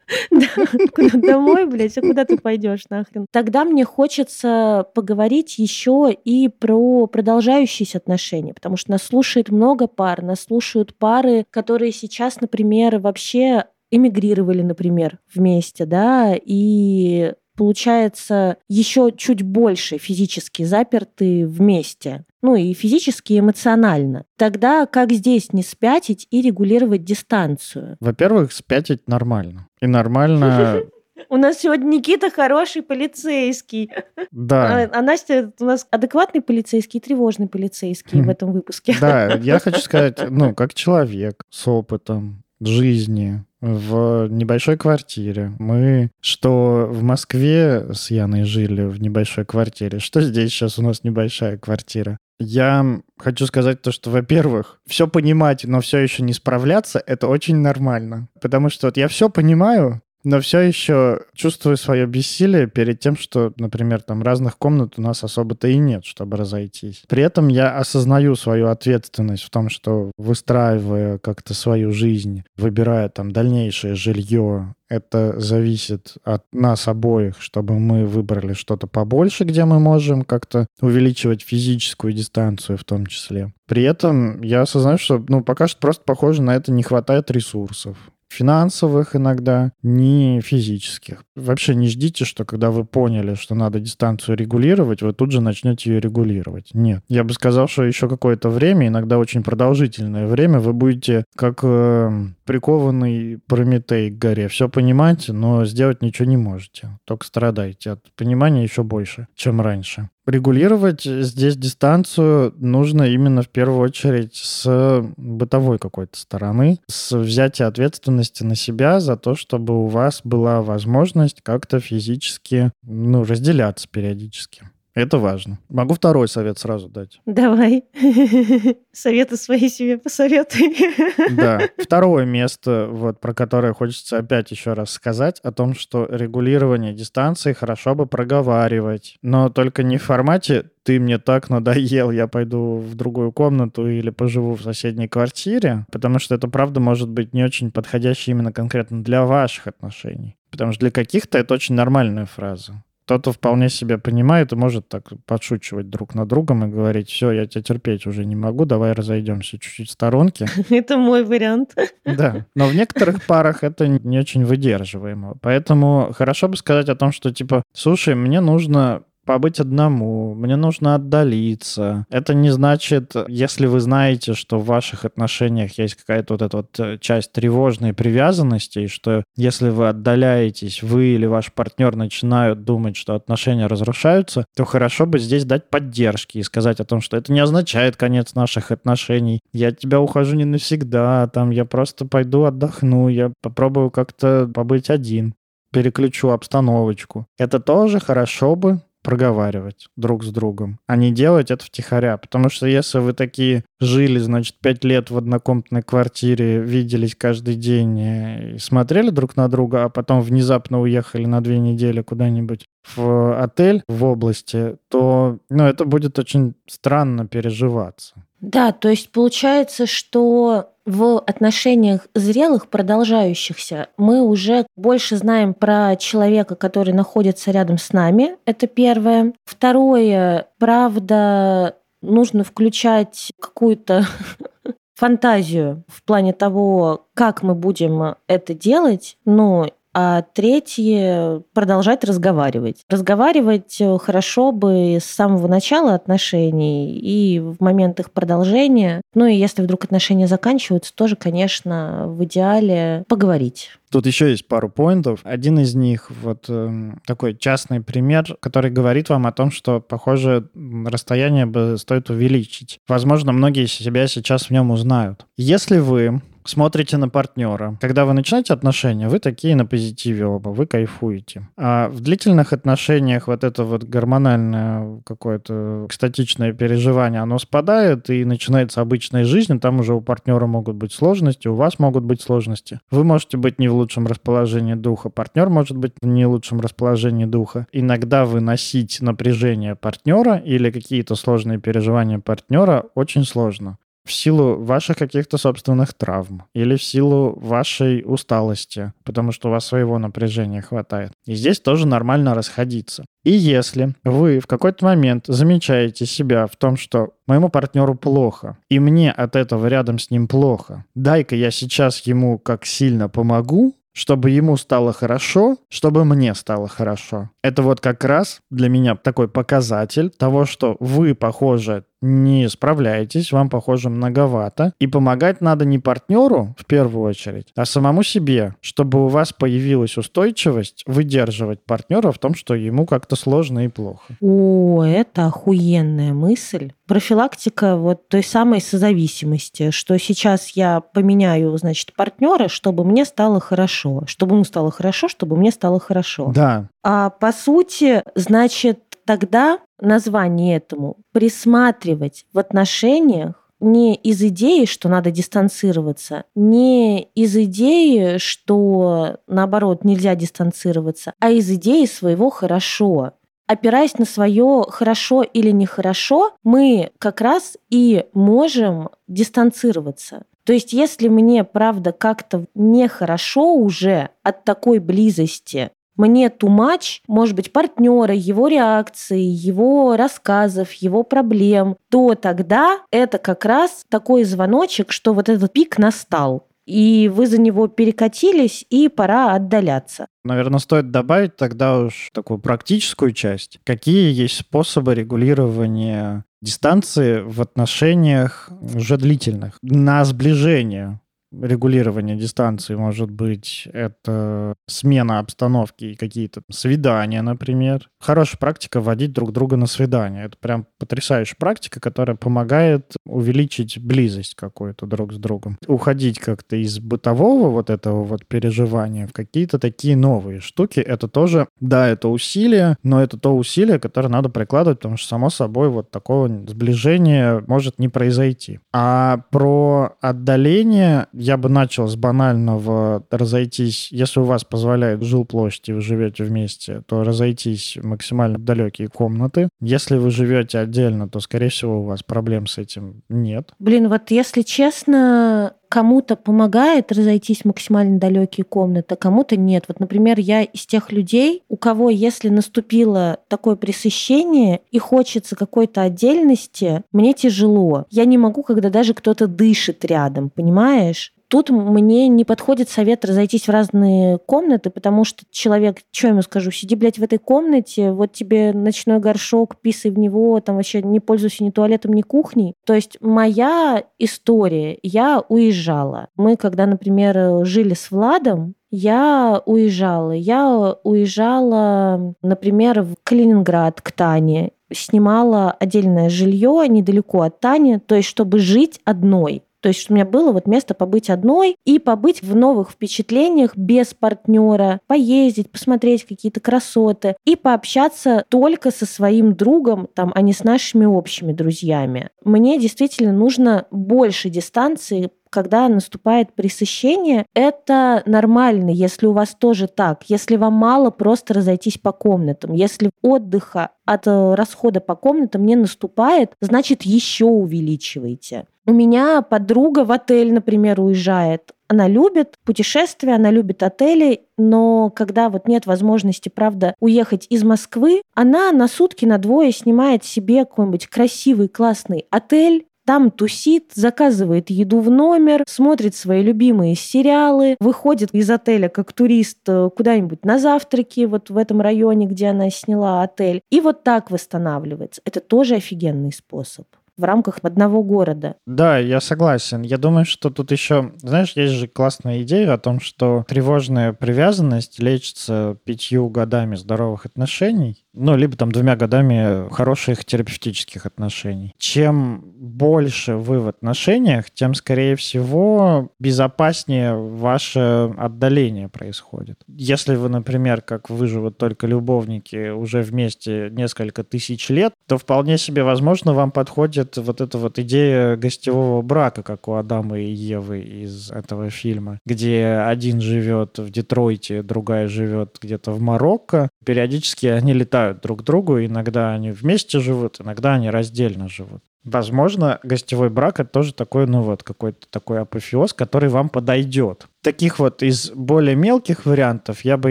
Куда домой, блядь, а куда ты пойдешь нахрен? Тогда мне хочется поговорить еще и про продолжающиеся отношения, потому что нас слушает много пар, нас слушают пары, которые сейчас, например, вообще эмигрировали, например, вместе, да, и получается, еще чуть больше физически заперты вместе. Ну и физически, и эмоционально. Тогда как здесь не спятить и регулировать дистанцию? Во-первых, спятить нормально. И нормально у нас сегодня Никита хороший полицейский. Да. А, а Настя у нас адекватный полицейский и тревожный полицейский в этом выпуске. Да, я хочу сказать, ну, как человек с опытом жизни, в небольшой квартире. Мы что в Москве с Яной жили в небольшой квартире, что здесь сейчас у нас небольшая квартира. Я хочу сказать то, что, во-первых, все понимать, но все еще не справляться, это очень нормально. Потому что вот я все понимаю, но все еще чувствую свое бессилие перед тем, что, например, там разных комнат у нас особо-то и нет, чтобы разойтись. При этом я осознаю свою ответственность в том, что выстраивая как-то свою жизнь, выбирая там дальнейшее жилье, это зависит от нас обоих, чтобы мы выбрали что-то побольше, где мы можем как-то увеличивать физическую дистанцию в том числе. При этом я осознаю, что ну, пока что просто похоже на это не хватает ресурсов финансовых иногда, ни физических. Вообще не ждите, что когда вы поняли, что надо дистанцию регулировать, вы тут же начнете ее регулировать. Нет. Я бы сказал, что еще какое-то время, иногда очень продолжительное время, вы будете как э, прикованный Прометей к горе. Все понимаете, но сделать ничего не можете. Только страдаете от понимания еще больше, чем раньше. Регулировать здесь дистанцию нужно именно в первую очередь с бытовой какой-то стороны, с взятия ответственности на себя за то, чтобы у вас была возможность как-то физически ну, разделяться периодически. Это важно. Могу второй совет сразу дать. Давай. Советы свои себе посоветуй. Да. Второе место, вот, про которое хочется опять еще раз сказать, о том, что регулирование дистанции хорошо бы проговаривать. Но только не в формате «ты мне так надоел, я пойду в другую комнату или поживу в соседней квартире», потому что это, правда, может быть не очень подходящее именно конкретно для ваших отношений. Потому что для каких-то это очень нормальная фраза кто-то вполне себя понимает и может так подшучивать друг на другом и говорить, все, я тебя терпеть уже не могу, давай разойдемся чуть-чуть в сторонке. Это мой вариант. Да, но в некоторых парах это не очень выдерживаемо. Поэтому хорошо бы сказать о том, что типа, слушай, мне нужно побыть одному, мне нужно отдалиться. Это не значит, если вы знаете, что в ваших отношениях есть какая-то вот эта вот э, часть тревожной привязанности, что если вы отдаляетесь, вы или ваш партнер начинают думать, что отношения разрушаются, то хорошо бы здесь дать поддержки и сказать о том, что это не означает конец наших отношений. Я от тебя ухожу не навсегда, там я просто пойду отдохну, я попробую как-то побыть один переключу обстановочку. Это тоже хорошо бы проговаривать друг с другом, а не делать это втихаря. Потому что если вы такие жили, значит, пять лет в однокомнатной квартире, виделись каждый день и смотрели друг на друга, а потом внезапно уехали на две недели куда-нибудь в отель в области, то ну, это будет очень странно переживаться. Да, то есть получается, что в отношениях зрелых, продолжающихся, мы уже больше знаем про человека, который находится рядом с нами. Это первое. Второе, правда, нужно включать какую-то фантазию в плане того, как мы будем это делать, но а третье — продолжать разговаривать. Разговаривать э, хорошо бы с самого начала отношений и в момент их продолжения. Ну и если вдруг отношения заканчиваются, тоже, конечно, в идеале поговорить. Тут еще есть пару поинтов. Один из них вот э, такой частный пример, который говорит вам о том, что, похоже, расстояние бы стоит увеличить. Возможно, многие себя сейчас в нем узнают. Если вы смотрите на партнера. Когда вы начинаете отношения, вы такие на позитиве оба, вы кайфуете. А в длительных отношениях вот это вот гормональное какое-то экстатичное переживание, оно спадает и начинается обычная жизнь, там уже у партнера могут быть сложности, у вас могут быть сложности. Вы можете быть не в лучшем расположении духа, партнер может быть в не лучшем расположении духа. Иногда выносить напряжение партнера или какие-то сложные переживания партнера очень сложно в силу ваших каких-то собственных травм или в силу вашей усталости, потому что у вас своего напряжения хватает. И здесь тоже нормально расходиться. И если вы в какой-то момент замечаете себя в том, что моему партнеру плохо, и мне от этого рядом с ним плохо, дай-ка я сейчас ему как сильно помогу, чтобы ему стало хорошо, чтобы мне стало хорошо. Это вот как раз для меня такой показатель того, что вы, похоже, не справляетесь, вам, похоже, многовато. И помогать надо не партнеру в первую очередь, а самому себе, чтобы у вас появилась устойчивость выдерживать партнера в том, что ему как-то сложно и плохо. О, это охуенная мысль. Профилактика вот той самой созависимости, что сейчас я поменяю, значит, партнера, чтобы мне стало хорошо, чтобы ему стало хорошо, чтобы мне стало хорошо. Да. А по сути, значит, тогда название этому присматривать в отношениях не из идеи, что надо дистанцироваться, не из идеи, что наоборот нельзя дистанцироваться, а из идеи своего хорошо. Опираясь на свое хорошо или нехорошо, мы как раз и можем дистанцироваться. То есть, если мне, правда, как-то нехорошо уже от такой близости, мне too much, может быть, партнера, его реакции, его рассказов, его проблем, то тогда это как раз такой звоночек, что вот этот пик настал и вы за него перекатились, и пора отдаляться. Наверное, стоит добавить тогда уж такую практическую часть. Какие есть способы регулирования дистанции в отношениях уже длительных на сближение? Регулирование дистанции, может быть, это смена обстановки и какие-то свидания, например. Хорошая практика водить друг друга на свидание. Это прям потрясающая практика, которая помогает увеличить близость какую-то друг с другом. Уходить как-то из бытового вот этого вот переживания в какие-то такие новые штуки. Это тоже, да, это усилие, но это то усилие, которое надо прикладывать, потому что, само собой, вот такого сближения может не произойти. А про отдаление я бы начал с банального разойтись. Если у вас позволяет жилплощадь и вы живете вместе, то разойтись максимально далекие комнаты. Если вы живете отдельно, то, скорее всего, у вас проблем с этим нет. Блин, вот если честно, кому-то помогает разойтись в максимально далекие комнаты, а кому-то нет. Вот, например, я из тех людей, у кого, если наступило такое пресыщение и хочется какой-то отдельности, мне тяжело. Я не могу, когда даже кто-то дышит рядом, понимаешь? Тут мне не подходит совет разойтись в разные комнаты, потому что человек, что ему скажу, сиди, блядь, в этой комнате, вот тебе ночной горшок, писай в него, там вообще не пользуйся ни туалетом, ни кухней. То есть моя история, я уезжала. Мы, когда, например, жили с Владом, я уезжала. Я уезжала, например, в Калининград к Тане снимала отдельное жилье недалеко от Тани, то есть чтобы жить одной. То есть у меня было вот место побыть одной и побыть в новых впечатлениях без партнера, поездить, посмотреть какие-то красоты и пообщаться только со своим другом, там, а не с нашими общими друзьями. Мне действительно нужно больше дистанции когда наступает пресыщение, это нормально, если у вас тоже так. Если вам мало просто разойтись по комнатам. Если отдыха от э, расхода по комнатам не наступает, значит, еще увеличивайте. У меня подруга в отель, например, уезжает. Она любит путешествия, она любит отели, но когда вот нет возможности, правда, уехать из Москвы, она на сутки, на двое снимает себе какой-нибудь красивый, классный отель, там тусит, заказывает еду в номер, смотрит свои любимые сериалы, выходит из отеля как турист э, куда-нибудь на завтраки, вот в этом районе, где она сняла отель. И вот так восстанавливается. Это тоже офигенный способ в рамках одного города. Да, я согласен. Я думаю, что тут еще, знаешь, есть же классная идея о том, что тревожная привязанность лечится пятью годами здоровых отношений, ну, либо там двумя годами хороших терапевтических отношений. Чем больше вы в отношениях, тем, скорее всего, безопаснее ваше отдаление происходит. Если вы, например, как выживут только любовники, уже вместе несколько тысяч лет, то вполне себе возможно вам подходит вот эта вот идея гостевого брака, как у Адама и Евы из этого фильма, где один живет в Детройте, другая живет где-то в Марокко. Периодически они летают помогают друг другу. Иногда они вместе живут, иногда они раздельно живут. Возможно, гостевой брак это тоже такой, ну вот, какой-то такой апофеоз, который вам подойдет. Таких вот из более мелких вариантов я бы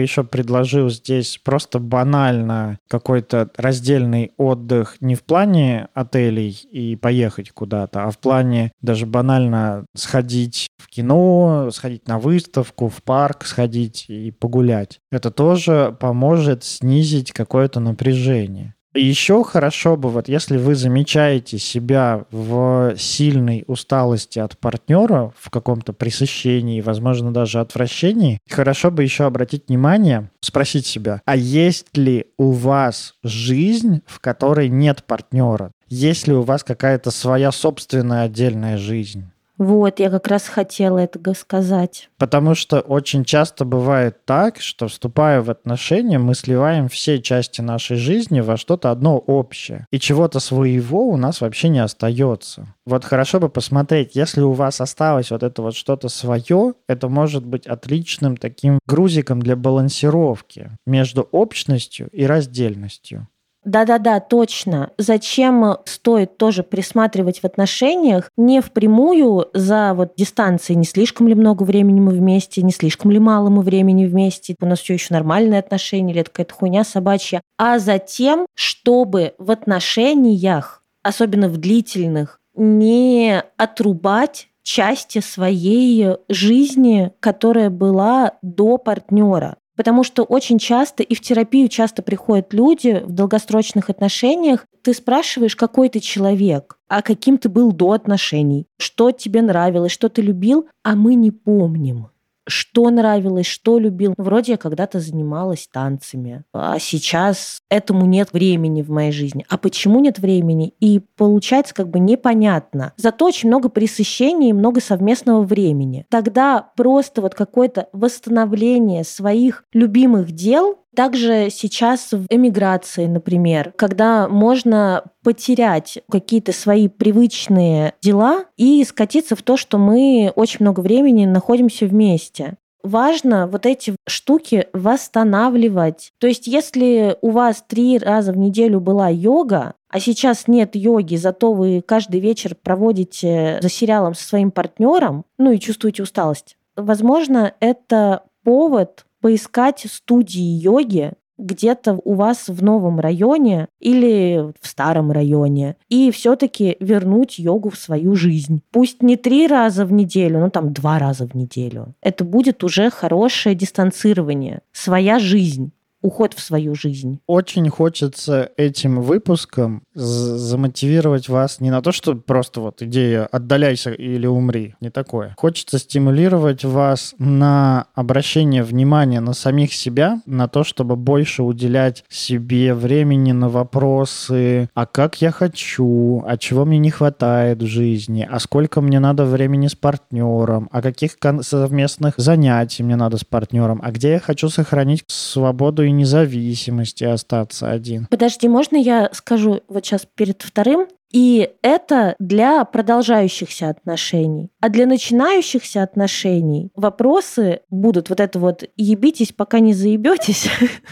еще предложил здесь просто банально какой-то раздельный отдых не в плане отелей и поехать куда-то, а в плане даже банально сходить в кино, сходить на выставку, в парк сходить и погулять. Это тоже поможет снизить какое-то напряжение. Еще хорошо бы, вот если вы замечаете себя в сильной усталости от партнера, в каком-то пресыщении, возможно, даже отвращении, хорошо бы еще обратить внимание, спросить себя, а есть ли у вас жизнь, в которой нет партнера? Есть ли у вас какая-то своя собственная отдельная жизнь? Вот, я как раз хотела это сказать. Потому что очень часто бывает так, что вступая в отношения, мы сливаем все части нашей жизни во что-то одно общее. И чего-то своего у нас вообще не остается. Вот хорошо бы посмотреть, если у вас осталось вот это вот что-то свое, это может быть отличным таким грузиком для балансировки между общностью и раздельностью. Да-да-да, точно. Зачем стоит тоже присматривать в отношениях не впрямую за вот дистанцией, не слишком ли много времени мы вместе, не слишком ли мало мы времени вместе, у нас все еще нормальные отношения, или это какая-то хуйня собачья, а за тем, чтобы в отношениях, особенно в длительных, не отрубать части своей жизни, которая была до партнера. Потому что очень часто и в терапию часто приходят люди в долгосрочных отношениях. Ты спрашиваешь, какой ты человек, а каким ты был до отношений, что тебе нравилось, что ты любил, а мы не помним что нравилось, что любил. Вроде я когда-то занималась танцами, а сейчас этому нет времени в моей жизни. А почему нет времени? И получается как бы непонятно. Зато очень много пресыщения и много совместного времени. Тогда просто вот какое-то восстановление своих любимых дел также сейчас в эмиграции, например, когда можно потерять какие-то свои привычные дела и скатиться в то, что мы очень много времени находимся вместе важно вот эти штуки восстанавливать. То есть, если у вас три раза в неделю была йога, а сейчас нет йоги, зато вы каждый вечер проводите за сериалом со своим партнером, ну и чувствуете усталость, возможно, это повод поискать студии йоги где-то у вас в новом районе или в старом районе и все-таки вернуть йогу в свою жизнь. Пусть не три раза в неделю, но там два раза в неделю. Это будет уже хорошее дистанцирование, своя жизнь уход в свою жизнь. Очень хочется этим выпуском замотивировать вас не на то, что просто вот идея «отдаляйся или умри», не такое. Хочется стимулировать вас на обращение внимания на самих себя, на то, чтобы больше уделять себе времени на вопросы «а как я хочу?», «а чего мне не хватает в жизни?», «а сколько мне надо времени с партнером?», «а каких совместных занятий мне надо с партнером?», «а где я хочу сохранить свободу и независимости остаться один. Подожди, можно я скажу вот сейчас перед вторым? И это для продолжающихся отношений. А для начинающихся отношений вопросы будут вот это вот «ебитесь, пока не заебетесь».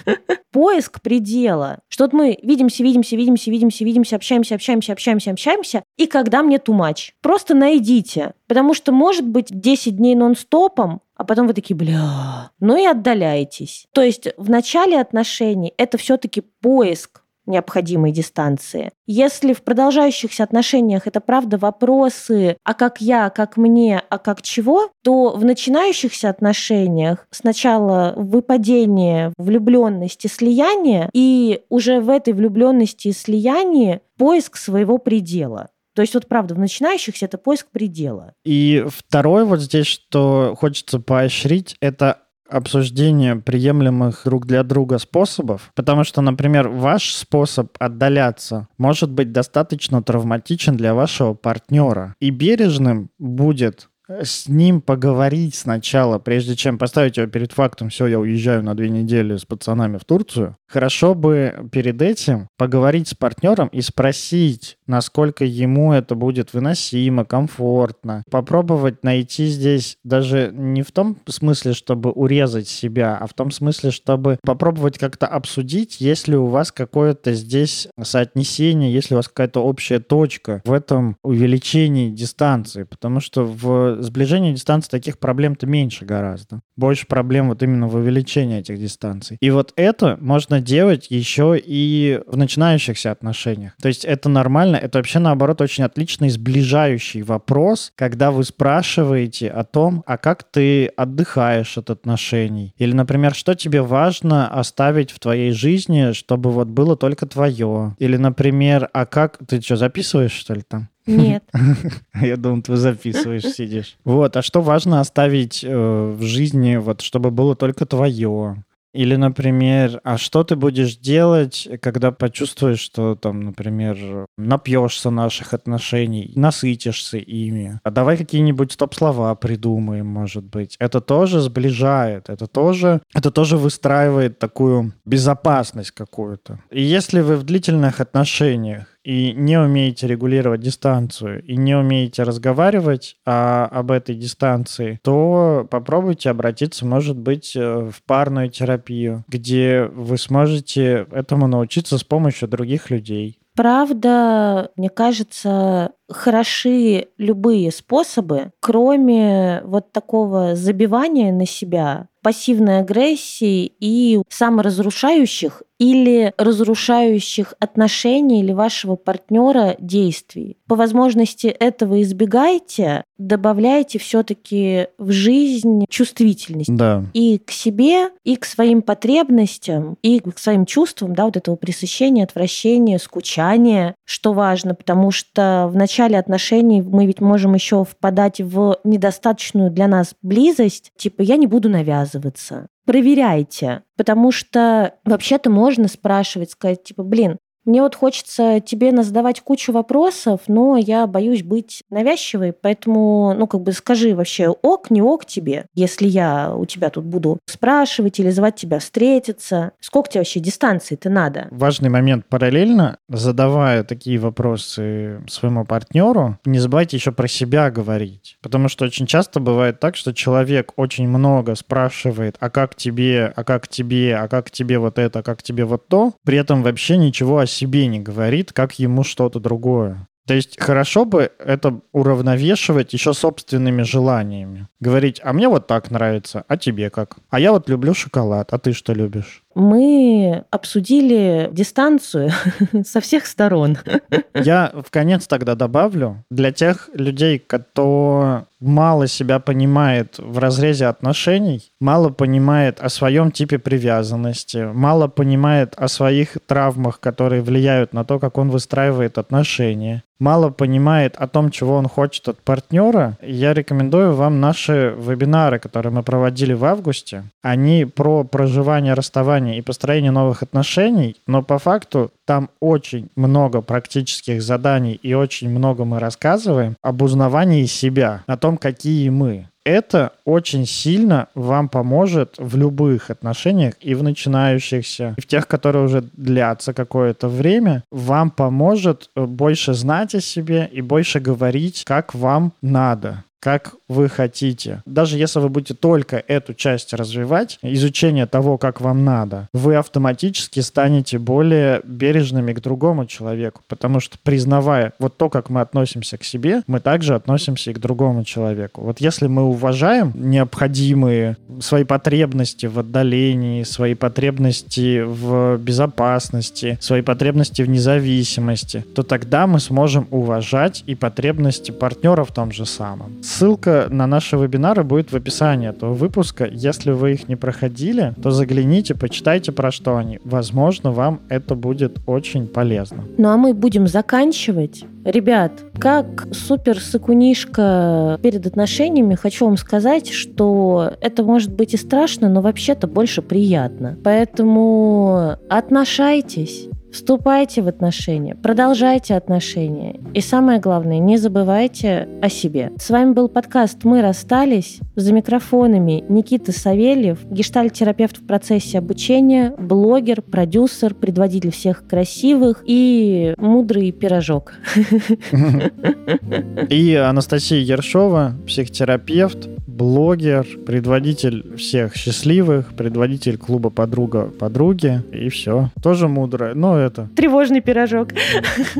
Поиск предела. Что то мы видимся, видимся, видимся, видимся, видимся, общаемся, общаемся, общаемся, общаемся. И когда мне тумач. Просто найдите. Потому что может быть 10 дней нон-стопом, а потом вы такие, бля, ну и отдаляетесь. То есть в начале отношений это все-таки поиск необходимой дистанции. Если в продолжающихся отношениях это правда вопросы, а как я, а как мне, а как чего, то в начинающихся отношениях сначала выпадение влюбленности, слияние, и уже в этой влюбленности и слиянии поиск своего предела. То есть вот правда, в начинающихся это поиск предела. И второе вот здесь, что хочется поощрить, это обсуждение приемлемых друг для друга способов, потому что, например, ваш способ отдаляться может быть достаточно травматичен для вашего партнера. И бережным будет с ним поговорить сначала, прежде чем поставить его перед фактом, все, я уезжаю на две недели с пацанами в Турцию, хорошо бы перед этим поговорить с партнером и спросить, насколько ему это будет выносимо, комфортно. Попробовать найти здесь даже не в том смысле, чтобы урезать себя, а в том смысле, чтобы попробовать как-то обсудить, есть ли у вас какое-то здесь соотнесение, есть ли у вас какая-то общая точка в этом увеличении дистанции, потому что в сближении дистанции таких проблем-то меньше гораздо. Больше проблем вот именно в увеличении этих дистанций. И вот это можно делать еще и в начинающихся отношениях. То есть это нормально, это вообще наоборот очень отличный сближающий вопрос, когда вы спрашиваете о том, а как ты отдыхаешь от отношений. Или, например, что тебе важно оставить в твоей жизни, чтобы вот было только твое. Или, например, а как... Ты что, записываешь, что ли, там? Нет. Я думал, ты записываешь, сидишь. Вот, а что важно оставить э, в жизни, вот, чтобы было только твое? Или, например, а что ты будешь делать, когда почувствуешь, что там, например, напьешься наших отношений, насытишься ими? А давай какие-нибудь стоп-слова придумаем, может быть. Это тоже сближает, это тоже, это тоже выстраивает такую безопасность какую-то. И если вы в длительных отношениях и не умеете регулировать дистанцию, и не умеете разговаривать а, об этой дистанции, то попробуйте обратиться, может быть, э, в парную терапию, где вы сможете этому научиться с помощью других людей. Правда, мне кажется, хороши любые способы, кроме вот такого забивания на себя, пассивной агрессии и саморазрушающих или разрушающих отношения или вашего партнера действий. По возможности этого избегайте, добавляйте все-таки в жизнь чувствительность. Да. И к себе, и к своим потребностям, и к своим чувствам, да, вот этого пресыщения, отвращения, скучания, что важно, потому что в начале отношений мы ведь можем еще впадать в недостаточную для нас близость, типа я не буду навязываться, проверяйте. Потому что вообще-то можно спрашивать, сказать, типа, блин, мне вот хочется тебе задавать кучу вопросов, но я боюсь быть навязчивой, поэтому, ну, как бы скажи вообще, ок, не ок тебе, если я у тебя тут буду спрашивать или звать тебя встретиться. Сколько тебе вообще дистанции-то надо? Важный момент параллельно, задавая такие вопросы своему партнеру, не забывайте еще про себя говорить. Потому что очень часто бывает так, что человек очень много спрашивает, а как тебе, а как тебе, а как тебе вот это, а как тебе вот то, при этом вообще ничего о себе не говорит, как ему что-то другое. То есть хорошо бы это уравновешивать еще собственными желаниями. Говорить, а мне вот так нравится, а тебе как? А я вот люблю шоколад, а ты что любишь? Мы обсудили дистанцию со всех сторон. Я в конец тогда добавлю, для тех людей, кто мало себя понимает в разрезе отношений, мало понимает о своем типе привязанности, мало понимает о своих травмах, которые влияют на то, как он выстраивает отношения, мало понимает о том, чего он хочет от партнера, я рекомендую вам наши вебинары, которые мы проводили в августе. Они про проживание расставания и построение новых отношений, но по факту там очень много практических заданий и очень много мы рассказываем об узнавании себя, о том, какие мы. Это очень сильно вам поможет в любых отношениях, и в начинающихся, и в тех, которые уже длятся какое-то время, вам поможет больше знать о себе и больше говорить, как вам надо как вы хотите. Даже если вы будете только эту часть развивать, изучение того, как вам надо, вы автоматически станете более бережными к другому человеку, потому что признавая вот то, как мы относимся к себе, мы также относимся и к другому человеку. Вот если мы уважаем необходимые свои потребности в отдалении, свои потребности в безопасности, свои потребности в независимости, то тогда мы сможем уважать и потребности партнера в том же самом. Ссылка на наши вебинары будет в описании этого выпуска. Если вы их не проходили, то загляните, почитайте про что они. Возможно, вам это будет очень полезно. Ну а мы будем заканчивать. Ребят, как супер сыкунишка перед отношениями, хочу вам сказать, что это может быть и страшно, но вообще-то больше приятно. Поэтому отношайтесь, Вступайте в отношения, продолжайте отношения. И самое главное, не забывайте о себе. С вами был подкаст «Мы расстались». За микрофонами Никита Савельев, гештальт-терапевт в процессе обучения, блогер, продюсер, предводитель всех красивых и мудрый пирожок. И Анастасия Ершова, психотерапевт, блогер, предводитель всех счастливых, предводитель клуба подруга подруги и все. Тоже мудрая, но это... Тревожный пирожок.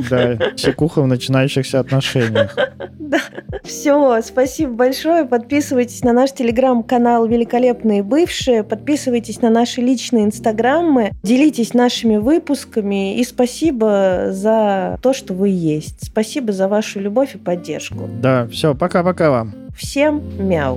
Да, секуха в начинающихся отношениях. Да. Все, спасибо большое. Подписывайтесь на наш телеграм-канал «Великолепные бывшие», подписывайтесь на наши личные инстаграмы, делитесь нашими выпусками и спасибо за то, что вы есть. Спасибо за вашу любовь и поддержку. Да, все, пока-пока вам. Всем мяу!